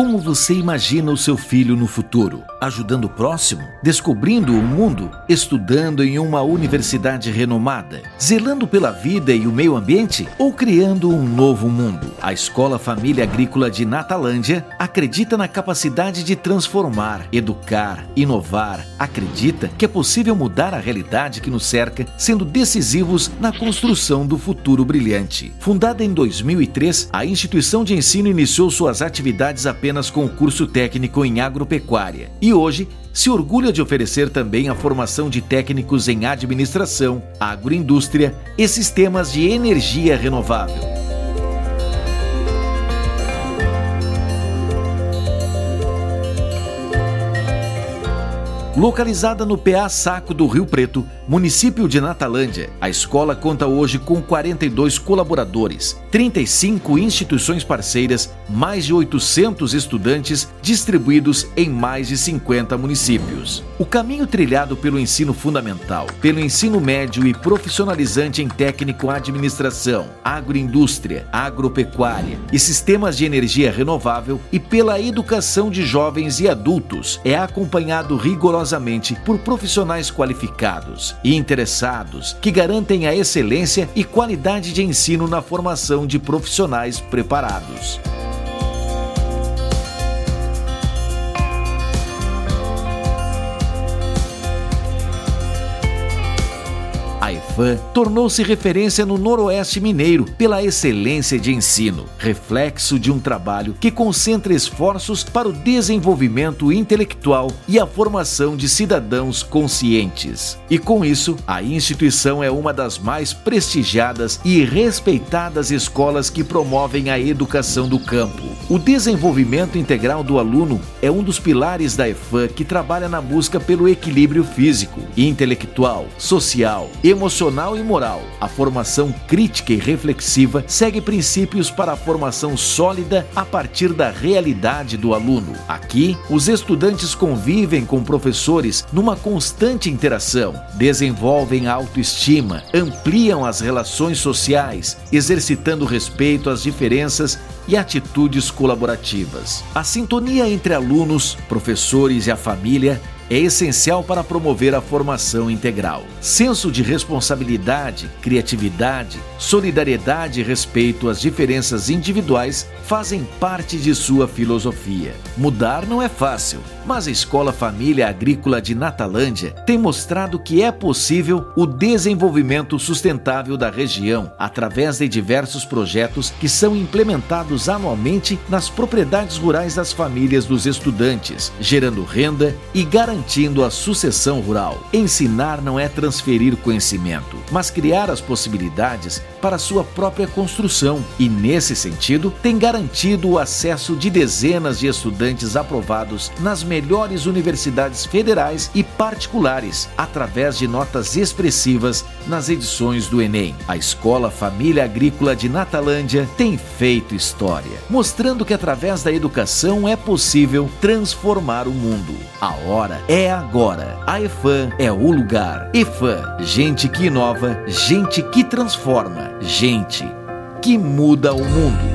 Como você imagina o seu filho no futuro? Ajudando o próximo? Descobrindo o mundo? Estudando em uma universidade renomada? Zelando pela vida e o meio ambiente? Ou criando um novo mundo? A Escola Família Agrícola de Natalândia acredita na capacidade de transformar, educar, inovar. Acredita que é possível mudar a realidade que nos cerca, sendo decisivos na construção do futuro brilhante. Fundada em 2003, a instituição de ensino iniciou suas atividades apenas apenas com o curso técnico em agropecuária e hoje se orgulha de oferecer também a formação de técnicos em administração, agroindústria e sistemas de energia renovável. Localizada no PA Saco do Rio Preto, município de Natalândia, a escola conta hoje com 42 colaboradores, 35 instituições parceiras, mais de 800 estudantes distribuídos em mais de 50 municípios. O caminho trilhado pelo ensino fundamental, pelo ensino médio e profissionalizante em técnico administração, agroindústria, agropecuária e sistemas de energia renovável e pela educação de jovens e adultos é acompanhado rigorosamente rigorosamente por profissionais qualificados e interessados que garantem a excelência e qualidade de ensino na formação de profissionais preparados. EFAM tornou-se referência no Noroeste Mineiro pela excelência de ensino, reflexo de um trabalho que concentra esforços para o desenvolvimento intelectual e a formação de cidadãos conscientes. E com isso, a instituição é uma das mais prestigiadas e respeitadas escolas que promovem a educação do campo. O desenvolvimento integral do aluno é um dos pilares da EFAM que trabalha na busca pelo equilíbrio físico, intelectual, social, emocional emocional e moral. A formação crítica e reflexiva segue princípios para a formação sólida a partir da realidade do aluno. Aqui, os estudantes convivem com professores numa constante interação, desenvolvem a autoestima, ampliam as relações sociais, exercitando respeito às diferenças e atitudes colaborativas. A sintonia entre alunos, professores e a família é essencial para promover a formação integral. Senso de responsabilidade, criatividade, solidariedade e respeito às diferenças individuais fazem parte de sua filosofia. Mudar não é fácil, mas a Escola Família Agrícola de Natalândia tem mostrado que é possível o desenvolvimento sustentável da região através de diversos projetos que são implementados anualmente nas propriedades rurais das famílias dos estudantes, gerando renda e garantindo garantindo a sucessão rural. Ensinar não é transferir conhecimento, mas criar as possibilidades para sua própria construção e, nesse sentido, tem garantido o acesso de dezenas de estudantes aprovados nas melhores universidades federais e particulares, através de notas expressivas nas edições do Enem. A Escola Família Agrícola de Natalândia tem feito história, mostrando que através da educação é possível transformar o mundo. A hora é agora. A EFAM é o lugar. EFAM, gente que inova, gente que transforma, gente que muda o mundo.